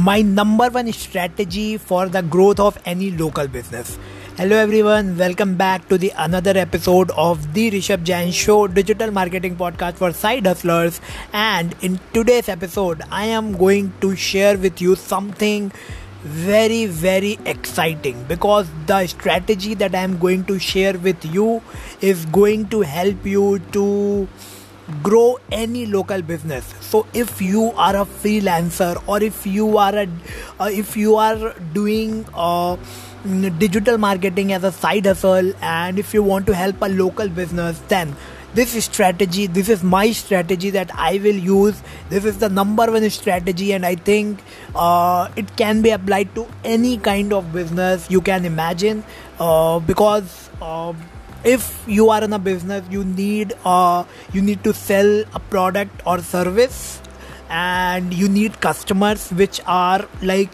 my number one strategy for the growth of any local business. Hello everyone, welcome back to the another episode of the Rishabh Jain Show digital marketing podcast for side hustlers. And in today's episode, I am going to share with you something very very exciting because the strategy that I am going to share with you is going to help you to grow any local business. So if you are a freelancer or if you are a uh, if you are doing uh, digital marketing as a side hustle and if you want to help a local business then this strategy this is my strategy that i will use. This is the number one strategy and i think uh, it can be applied to any kind of business you can imagine uh, because uh, if you are in a business you need uh, you need to sell a product or service and you need customers which are like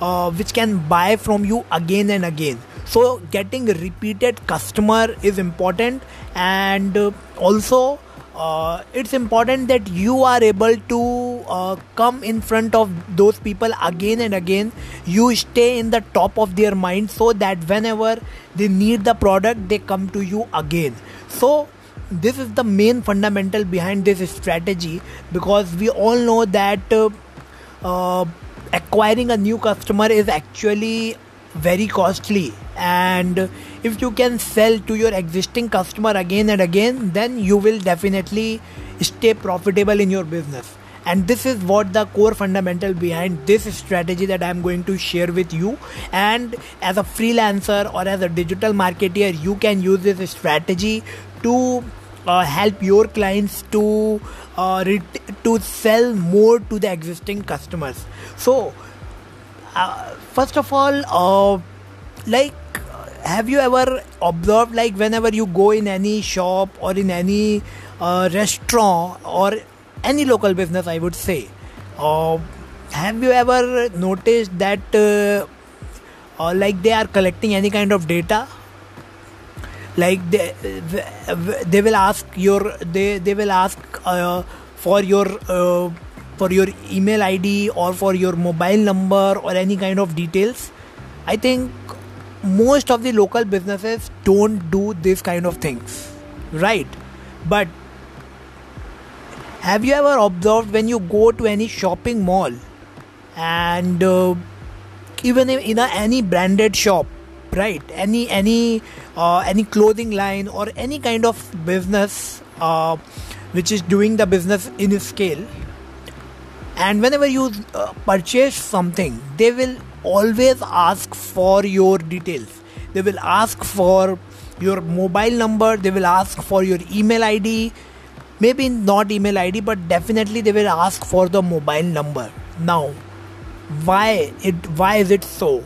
uh, which can buy from you again and again. So getting repeated customer is important and uh, also uh, it's important that you are able to uh, come in front of those people again and again. You stay in the top of their mind so that whenever they need the product they come to you again. So this is the main fundamental behind this strategy because we all know that uh, uh acquiring a new customer is actually very costly and if you can sell to your existing customer again and again then you will definitely stay profitable in your business. And this is what the core fundamental behind this strategy that i'm going to share with you. And as a freelancer or as a digital marketer you can use this strategy to uh, help your clients to uh, to sell more to the existing customers. So uh, first of all uh, like have you ever observed like whenever you go in any shop or in any uh, restaurant or any local business i would say uh, have you ever noticed that uh, uh like they are collecting any kind of data? Like they they will ask your they they will ask uh, for your uh, for your email id or for your mobile number or any kind of details. I think most of the local businesses don't do this kind of things right? But have you ever observed when you go to any shopping mall and uh, even in a, any branded shop right? Any any uh, any clothing line or any kind of business uh, which is doing the business in scale and whenever you uh, purchase something they will always ask for your details. They will ask for your mobile number they will ask for your email id maybe not email id but definitely they will ask for the mobile number. Now why it why is it so?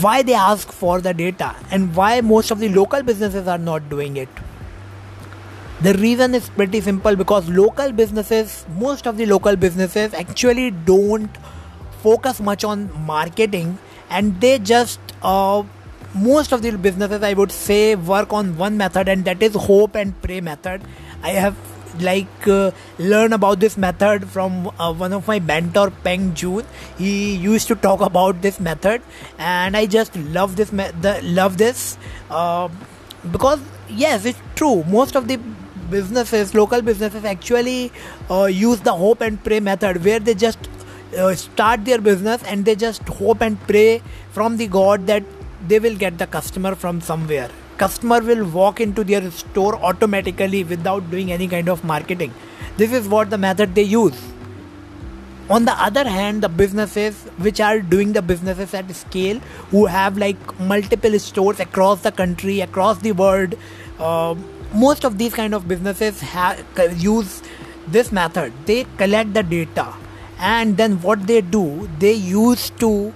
Why they ask for the data and why most of the local businesses are not doing it? The reason is pretty simple because local businesses most of the local businesses actually don't focus much on marketing and they just uh, most of the businesses i would say work on one method and that is hope and pray method. I have like uh, learn about this method from uh, one of my mentor peng jun. He used to talk about this method and i just love this me- the, love this uh, because yes it's true. Most of the businesses local businesses actually uh, use the hope and pray method where they just uh, start their business and they just hope and pray from the god that they will get the customer from somewhere. Customer will walk into their store automatically without doing any kind of marketing. This is what the method they use. On the other hand the businesses which are doing the businesses at scale who have like multiple stores across the country across the world uh, most of these kind of businesses ha- use this method. They collect the data and then what they do they used to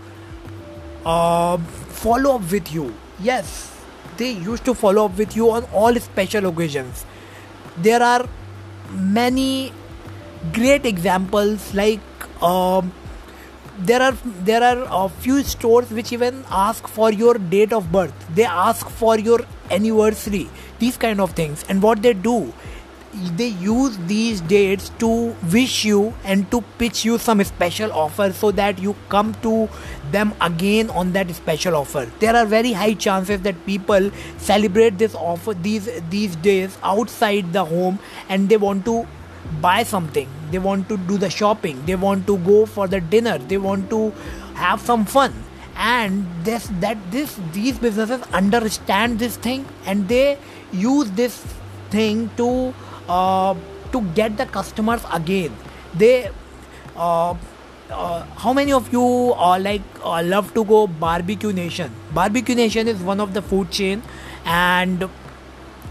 uh, follow up with you. Yes they used to follow up with you on all special occasions. There are many great examples like um, there are there are a few stores which even ask for your date of birth. They ask for your anniversary. These kind of things. And what they do they use these dates to wish you and to pitch you some special offer so that you come to them again on that special offer. There are very high chances that people celebrate this offer these these days outside the home and they want to buy something. They want to do the shopping. They want to go for the dinner. They want to have some fun. And this that this these businesses understand this thing and they use this thing to uh, to get the customers again. They uh, uh, how many of you uh, like uh, love to go Barbeque Nation? Barbeque Nation is one of the food chain and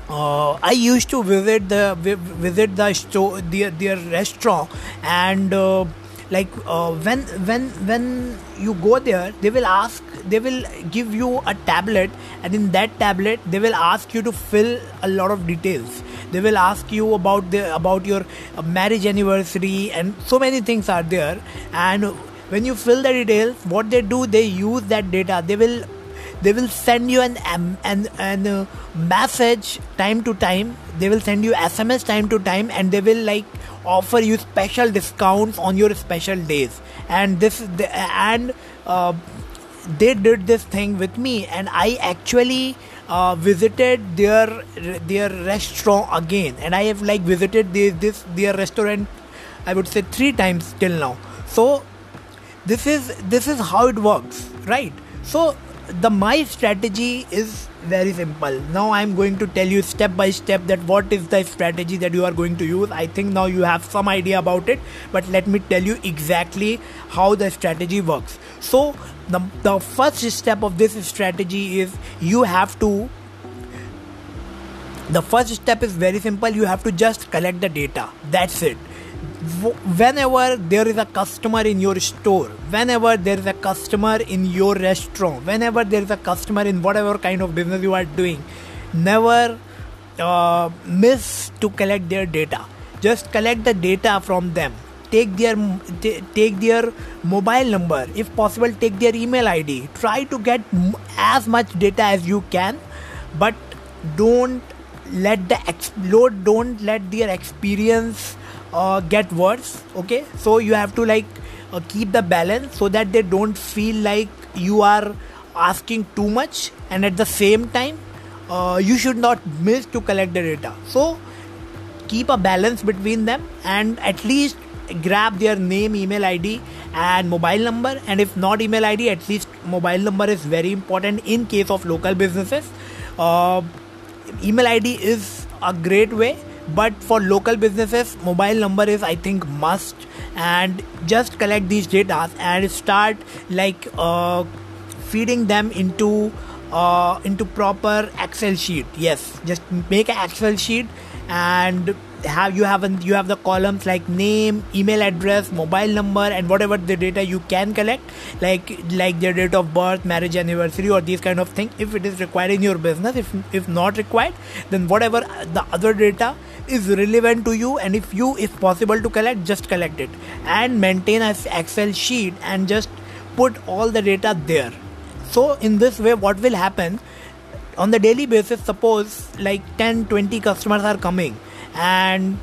uh, I used to visit the visit the store their, their restaurant and uh, like uh, when when when you go there they will ask they will give you a tablet and in that tablet they will ask you to fill a lot of details they will ask you about the about your marriage anniversary and so many things are there. And when you fill the details what they do they use that data. They will they will send you an an, an uh, message time to time. They will send you sms time to time and they will like offer you special discounts on your special days. And this and uh, they did this thing with me and i actually uh, visited their their restaurant again. And i have like visited this, this their restaurant i would say three times till now. So this is this is how it works right? So the my strategy is very simple. Now i'm going to tell you step by step that what is the strategy that you are going to use. I think now you have some idea about it but let me tell you exactly how the strategy works. So the, the first step of this strategy is you have to the first step is very simple. You have to just collect the data. That's it whenever there is a customer in your store whenever there is a customer in your restaurant whenever there is a customer in whatever kind of business you are doing never uh, miss to collect their data. Just collect the data from them. Take their t- take their mobile number. If possible take their email id try to get as much data as you can but don't let the explode don't let their experience uh, get worse okay? So you have to like uh, keep the balance so that they don't feel like you are asking too much and at the same time uh, you should not miss to collect the data. So keep a balance between them and at least grab their name email id and mobile number. And if not email id at least mobile number is very important in case of local businesses. Uh, email id is a great way but for local businesses mobile number is i think must. And just collect these data and start like uh, feeding them into uh, into proper excel sheet. Yes just make an excel sheet and have you have you have the columns like name email address mobile number and whatever the data you can collect like like their date of birth marriage anniversary or these kind of thing. If it is required in your business if if not required then whatever the other data is relevant to you and if you if possible to collect just collect it. And maintain a excel sheet and just put all the data there. So in this way what will happen? On the daily basis suppose like 10 20 customers are coming and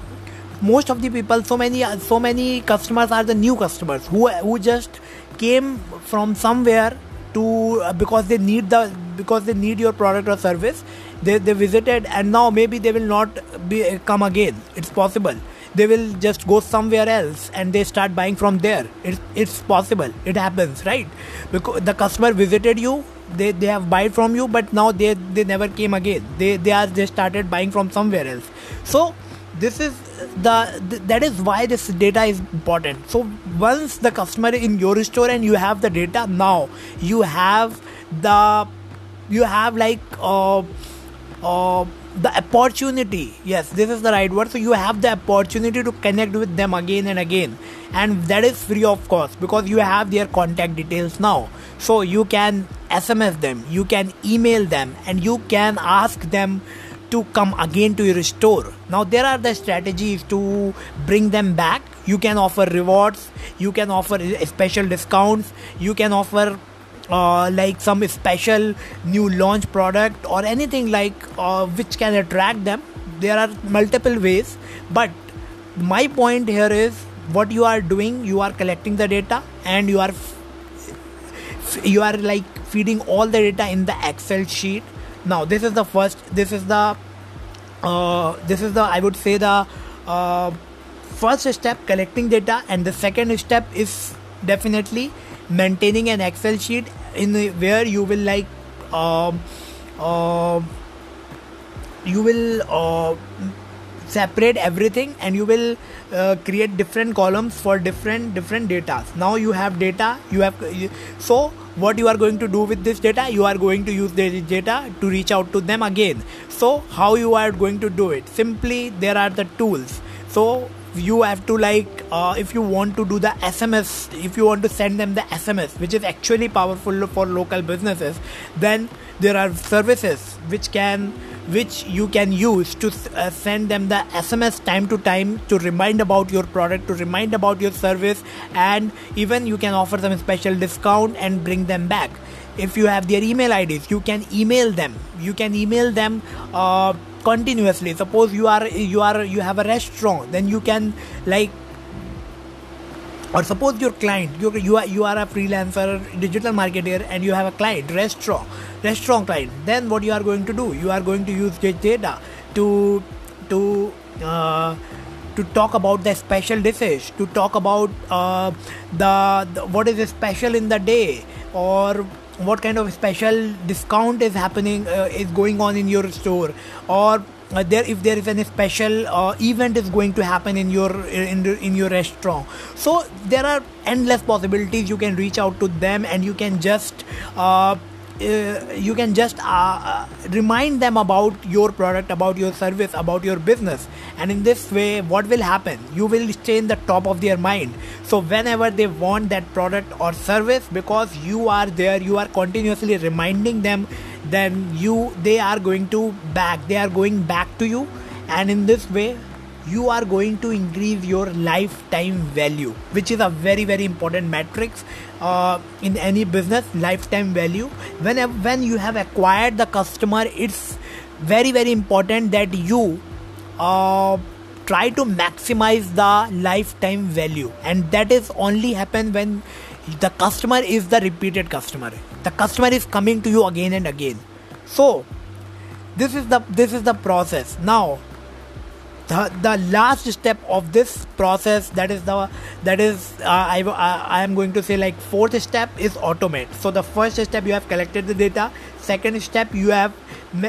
most of the people so many so many customers are the new customers who who just came from somewhere to uh, because they need the because they need your product or service they, they visited and now maybe they will not be come again. It's possible. They will just go somewhere else and they start buying from there. It's, it's possible. It happens right? Because the customer visited you they, they have buy from you but now they they never came again. They they are they started buying from somewhere else so this is the, that is why this data is important. So once the customer in your store and you have the data now you have the you have like uh, uh, the opportunity. Yes this is the right word. So you have the opportunity to connect with them again and again. And that is free of cost because you have their contact details now. So you can sms them you can email them and you can ask them to come again to your store. Now there are the strategies to bring them back. You can offer rewards. You can offer special discounts. You can offer uh, like some special new launch product or anything like uh, which can attract them. There are multiple ways. But my point here is what you are doing you are collecting the data and you are you are like feeding all the data in the excel sheet now this is the first this is the uh, this is the i would say the uh, first step collecting data and the second step is definitely maintaining an excel sheet in where you will like uh, uh, you will uh, separate everything and you will uh, create different columns for different different data. Now you have data you have so what you are going to do with this data you are going to use this data to reach out to them again. So how you are going to do it? Simply there are the tools. So you have to like uh, if you want to do the sms if you want to send them the sms which is actually powerful for local businesses then there are services which can which you can use to uh, send them the sms time to time to remind about your product to remind about your service and even you can offer them special discount and bring them back. If you have their email ids you can email them. You can email them uh, continuously. Suppose you are you are you have a restaurant then you can like or suppose your client you, you are you are a freelancer digital marketer and you have a client restaurant restaurant client. Then what you are going to do? You are going to use this data to to uh, to talk about the special dishes to talk about uh, the, the what is special in the day or what kind of special discount is happening uh, is going on in your store or uh, there if there is any special uh, event is going to happen in your in, in your restaurant. So there are endless possibilities. You can reach out to them and you can just uh, uh, you can just uh, uh, remind them about your product about your service about your business. And in this way what will happen? You will stay in the top of their mind. So whenever they want that product or service because you are there you are continuously reminding them then you they are going to back they are going back to you. And in this way you are going to increase your lifetime value which is a very very important metrics uh, in any business lifetime value. When when you have acquired the customer it's very very important that you uh, try to maximize the lifetime value. And that is only happen when the customer is the repeated customer. The customer is coming to you again and again. So this is the this is the process. Now the, the last step of this process that is the that is uh, I, I, I am going to say like fourth step is automate. So the first step you have collected the data. Second step you have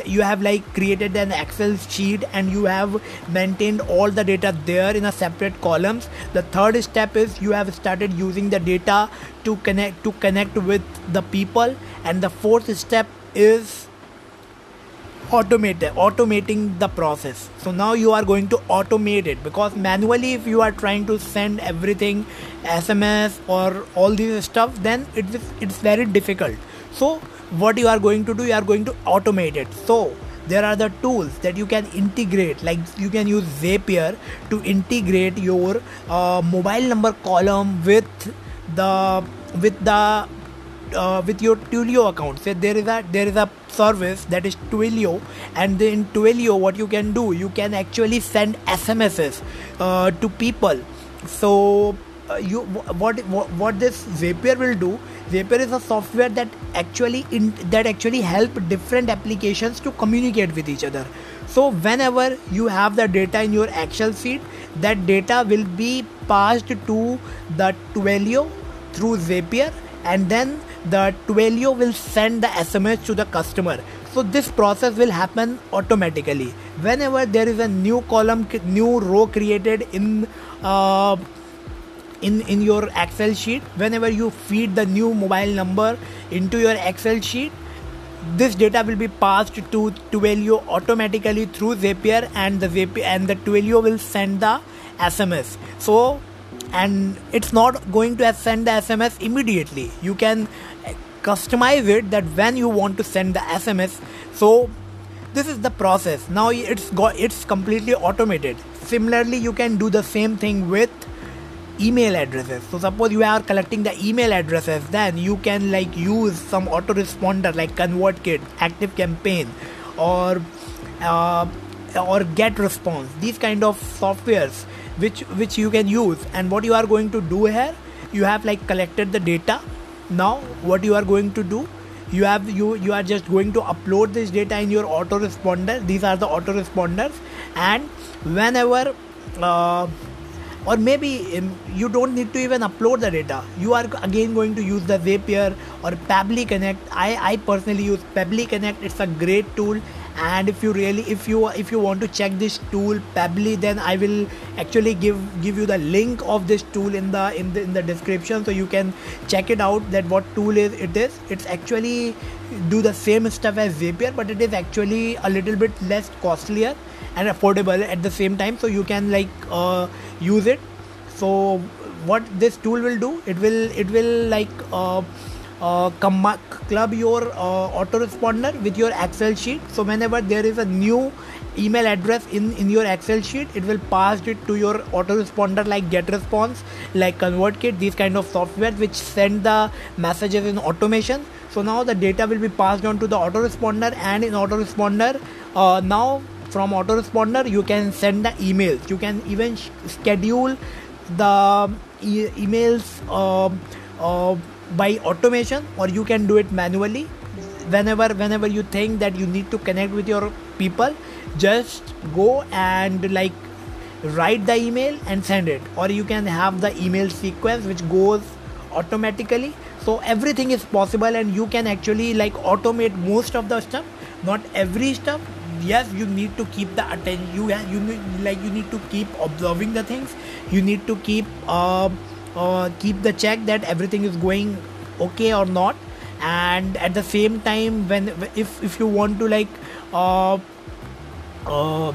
you have like created an excel sheet and you have maintained all the data there in a separate columns. The third step is you have started using the data to connect to connect with the people. And the fourth step is automate automating the process. So now you are going to automate it because manually if you are trying to send everything sms or all these stuff then it's it's very difficult. So what you are going to do you are going to automate it. So there are the tools that you can integrate like you can use zapier to integrate your uh, mobile number column with the with the uh, with your Twilio account. Say there is a there is a service that is Twilio, and in Twilio, what you can do, you can actually send SMSs uh, to people. So uh, you what, what what this Zapier will do? Zapier is a software that actually in, that actually help different applications to communicate with each other. So whenever you have the data in your Excel sheet, that data will be passed to the Twilio through Zapier and then the Twilio will send the SMS to the customer. So this process will happen automatically. Whenever there is a new column, new row created in uh, in in your Excel sheet, whenever you feed the new mobile number into your Excel sheet, this data will be passed to Twilio automatically through Zapier, and the Zapier and the Twilio will send the SMS. So and it's not going to send the sms immediately you can customize it that when you want to send the sms so this is the process. Now it's got it's completely automated. Similarly you can do the same thing with email addresses. So suppose you are collecting the email addresses then you can like use some autoresponder like convertkit active campaign or uh, or get response. These kind of softwares which which you can use. And what you are going to do here you have like collected the data now what you are going to do you have you you are just going to upload this data in your autoresponder. These are the autoresponders. And whenever uh, or maybe um, you don't need to even upload the data. You are again going to use the zapier or pabbly connect. I i personally use pabbly connect. It's a great tool and if you really if you if you want to check this tool pabbly then i will actually give give you the link of this tool in the in the in the description. So you can check it out that what tool is it is. It's actually do the same stuff as zapier but it is actually a little bit less costlier and affordable at the same time. So you can like uh, use it. So what this tool will do it will it will like uh, uh, club your uh, autoresponder with your excel sheet. So whenever there is a new email address in in your excel sheet it will pass it to your autoresponder like getresponse like convertkit these kind of software which send the messages in automation. So now the data will be passed on to the autoresponder and in autoresponder uh, now from autoresponder you can send the emails. You can even schedule the e- emails uh, uh, by automation or you can do it manually. Whenever whenever you think that you need to connect with your people just go and like write the email and send it. Or you can have the email sequence which goes automatically. So everything is possible and you can actually like automate most of the stuff. Not every stuff. Yes you need to keep the attention you you need like you need to keep observing the things. You need to keep uh, uh, keep the check that everything is going okay or not. And at the same time when if if you want to like uh, uh,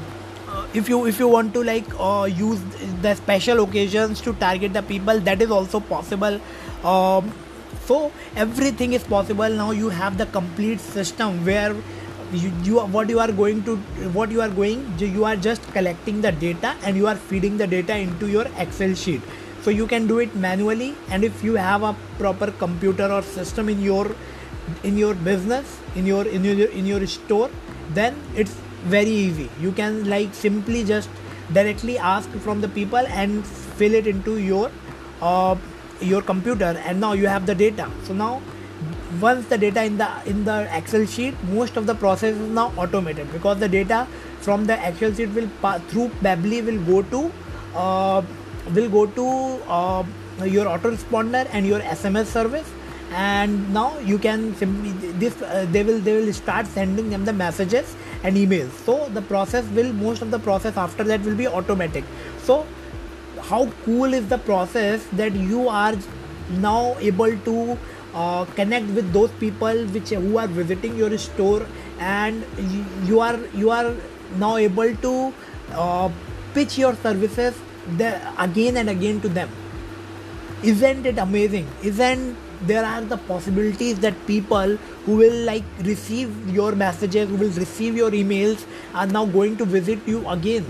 if you if you want to like uh, use the special occasions to target the people that is also possible. Um, so everything is possible. Now you have the complete system where you, you what you are going to what you are going you are just collecting the data and you are feeding the data into your excel sheet so you can do it manually and if you have a proper computer or system in your in your business in your in your in your store then it's very easy. You can like simply just directly ask from the people and fill it into your uh, your computer and now you have the data. So now once the data in the in the excel sheet most of the process is now automated because the data from the excel sheet will pass through pabbly will go to uh, will go to uh, your autoresponder and your sms service. And now you can simply this uh, they will they will start sending them the messages and emails. So the process will most of the process after that will be automatic. So how cool is the process that you are now able to uh, connect with those people which who are visiting your store and you are you are now able to uh, pitch your services there again and again to them. Isn't it amazing? Isn't there are the possibilities that people who will like receive your messages who will receive your emails are now going to visit you again.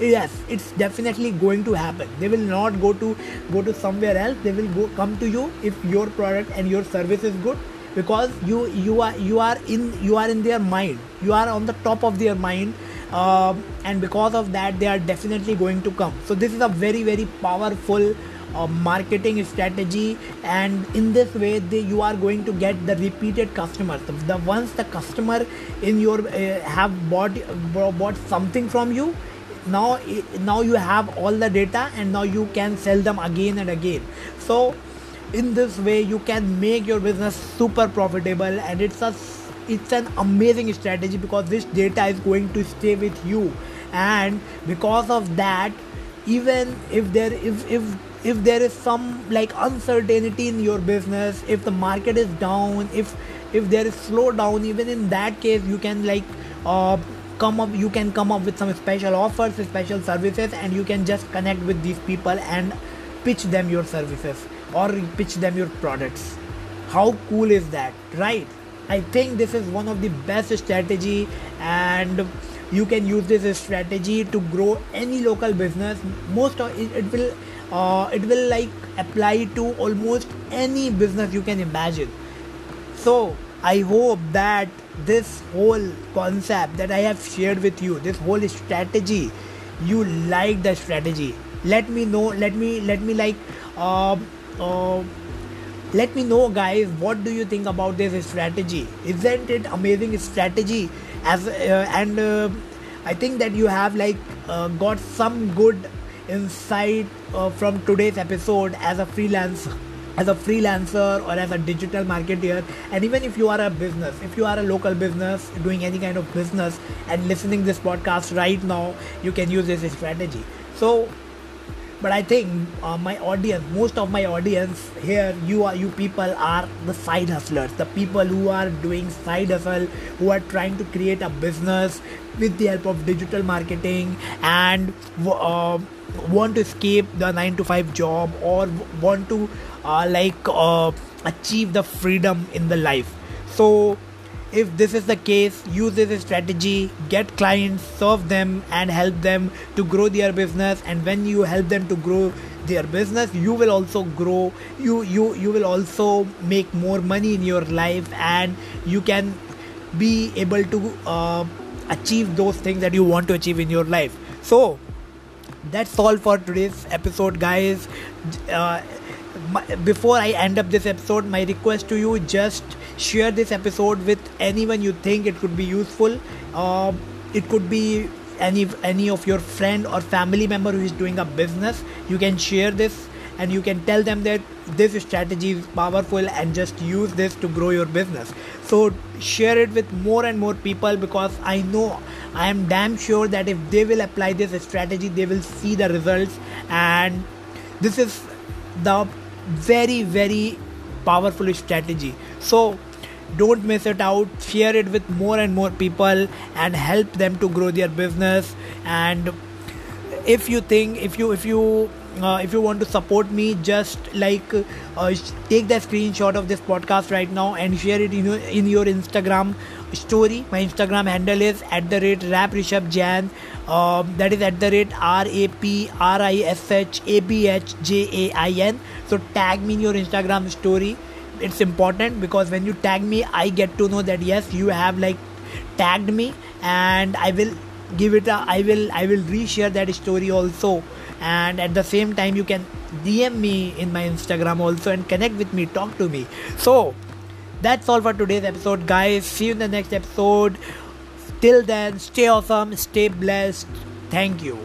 Yes it's definitely going to happen. They will not go to go to somewhere else. They will go come to you if your product and your service is good because you you are you are in you are in their mind. You are on the top of their mind uh, and because of that they are definitely going to come. So this is a very very powerful uh, marketing strategy. And in this way they, you are going to get the repeated customers. The, once the customer in your uh, have bought bought something from you now now you have all the data and now you can sell them again and again. So in this way you can make your business super profitable and it's a it's an amazing strategy because this data is going to stay with you. And because of that even if there if if if there is some like uncertainty in your business if the market is down if if there is slowdown even in that case you can like uh, come up you can come up with some special offers special services and you can just connect with these people and pitch them your services or pitch them your products. How cool is that right i think this is one of the best strategy and you can use this strategy to grow any local business most of it, it will uh, it will like apply to almost any business you can imagine so i hope that this whole concept that I have shared with you, this whole strategy, you like the strategy. Let me know. Let me let me like. Uh, uh, let me know guys what do you think about this strategy? Isn't it amazing strategy? As uh, and uh, i think that you have like uh, got some good insight uh, from today's episode as a freelance as a freelancer or as a digital marketer and even if you are a business if you are a local business doing any kind of business and listening this podcast right now you can use this strategy. So but i think uh, my audience most of my audience here you are you people are the side hustlers. The people who are doing side hustle who are trying to create a business with the help of digital marketing and uh, want to escape the 9 to 5 job or want to uh, like uh, achieve the freedom in the life. So if this is the case, use this strategy, get clients, serve them, and help them to grow their business. And when you help them to grow their business, you will also grow. You you you will also make more money in your life, and you can be able to uh, achieve those things that you want to achieve in your life. So that's all for today's episode, guys. Uh, before I end up this episode, my request to you just share this episode with anyone you think it could be useful. Uh, it could be any any of your friend or family member who is doing a business. You can share this and you can tell them that this strategy is powerful and just use this to grow your business. So share it with more and more people because I know I am damn sure that if they will apply this strategy, they will see the results and this is the very very powerful strategy. So don't miss it out. Share it with more and more people and help them to grow their business. And if you think if you if you uh, if you want to support me just like uh, take the screenshot of this podcast right now and share it in your, in your instagram story. My instagram handle is at the rate rap rishabh jain. Um, that is at the rate r a p r i s h a b h j a i n. So tag me in your instagram story. It's important because when you tag me i get to know that yes you have like tagged me and i will give it a i will i will reshare that story also and at the same time you can dm me in my instagram also and connect with me talk to me. So that's all for today's episode guys. See you in the next episode. Till then stay awesome stay blessed. Thank you